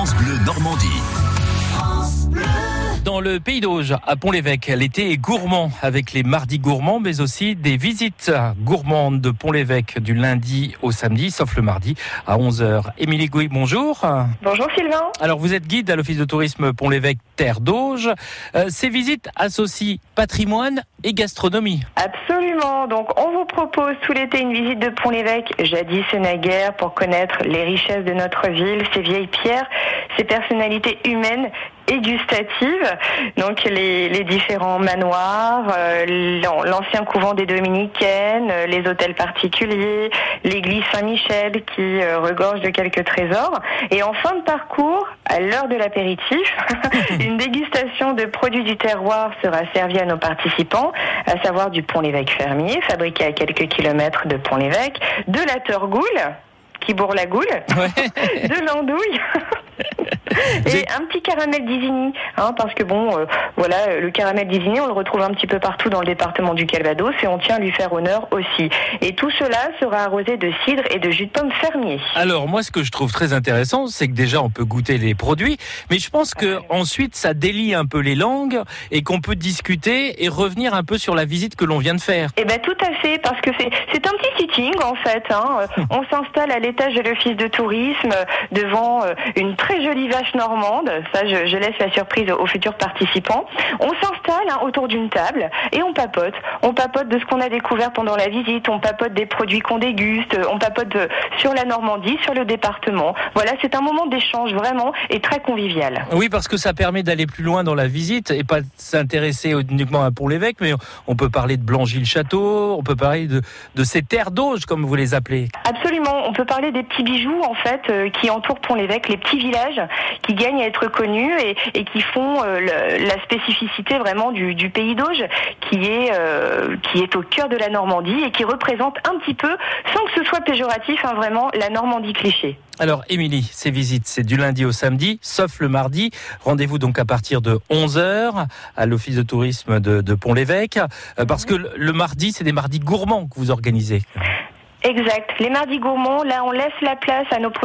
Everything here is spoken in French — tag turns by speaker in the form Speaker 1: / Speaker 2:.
Speaker 1: France Bleu Normandie.
Speaker 2: Dans le pays d'Auge, à Pont-l'Évêque, l'été est gourmand avec les mardis gourmands, mais aussi des visites gourmandes de Pont-l'Évêque du lundi au samedi, sauf le mardi à 11h. Émilie Gouy, bonjour.
Speaker 3: Bonjour Sylvain.
Speaker 2: Alors vous êtes guide à l'Office de tourisme Pont-l'Évêque Terre d'Auge. Euh, ces visites associent patrimoine et gastronomie.
Speaker 3: Absolument. Donc on vous propose tout l'été une visite de Pont-l'Évêque, jadis et naguère, pour connaître les richesses de notre ville, ses vieilles pierres, ses personnalités humaines et gustatives. Donc les, les différents manoirs, euh, l'ancien couvent des Dominicaines, euh, les hôtels particuliers, l'église Saint-Michel qui euh, regorge de quelques trésors. Et en fin de parcours, à l'heure de l'apéritif, une dégustation de produits du terroir sera servie à nos participants, à savoir du Pont-l'Évêque fermier, fabriqué à quelques kilomètres de Pont-l'Évêque, de la Torgoule, qui bourre la goule, de l'andouille. et un petit caramel d'Isigny, hein, parce que bon, euh, voilà, le caramel d'Isigny, on le retrouve un petit peu partout dans le département du Calvados et on tient à lui faire honneur aussi. Et tout cela sera arrosé de cidre et de jus de pomme fermier.
Speaker 2: Alors moi, ce que je trouve très intéressant, c'est que déjà on peut goûter les produits, mais je pense que ensuite ça délie un peu les langues et qu'on peut discuter et revenir un peu sur la visite que l'on vient de faire.
Speaker 3: Eh ben tout à fait, parce que c'est un petit sitting en fait. Hein. on s'installe à l'étage de l'office de tourisme devant euh, une très jolie normande. Ça, je, je laisse la surprise aux futurs participants. On s'installe hein, autour d'une table et on papote. On papote de ce qu'on a découvert pendant la visite. On papote des produits qu'on déguste. On papote de- sur la Normandie, sur le département. Voilà, c'est un moment d'échange vraiment et très convivial.
Speaker 2: Oui, parce que ça permet d'aller plus loin dans la visite et pas s'intéresser uniquement à Pont-l'Évêque, mais on peut parler de Blangy-le-Château, on peut parler de, de ces terres d'Auge, comme vous les appelez.
Speaker 3: Absolument, on peut parler des petits bijoux en fait euh, qui entourent Pont-l'Évêque, les petits villages qui gagnent à être connus et, et qui font euh, le- la spécificité vraiment du, du pays d'Auge, qui est euh, qui est au cœur de la Normandie et qui représente un petit peu, sans que ce soit péjoratif, hein, vraiment la Normandie cliché.
Speaker 2: Alors, Émilie, ces visites, c'est du lundi au samedi, sauf le mardi. Rendez-vous donc à partir de 11h à l'Office de tourisme de, de Pont-l'Évêque, euh, parce que le, le mardi, c'est des mardis gourmands que vous organisez.
Speaker 3: Exact. Les mardis gourmands, là, on laisse la place à nos produits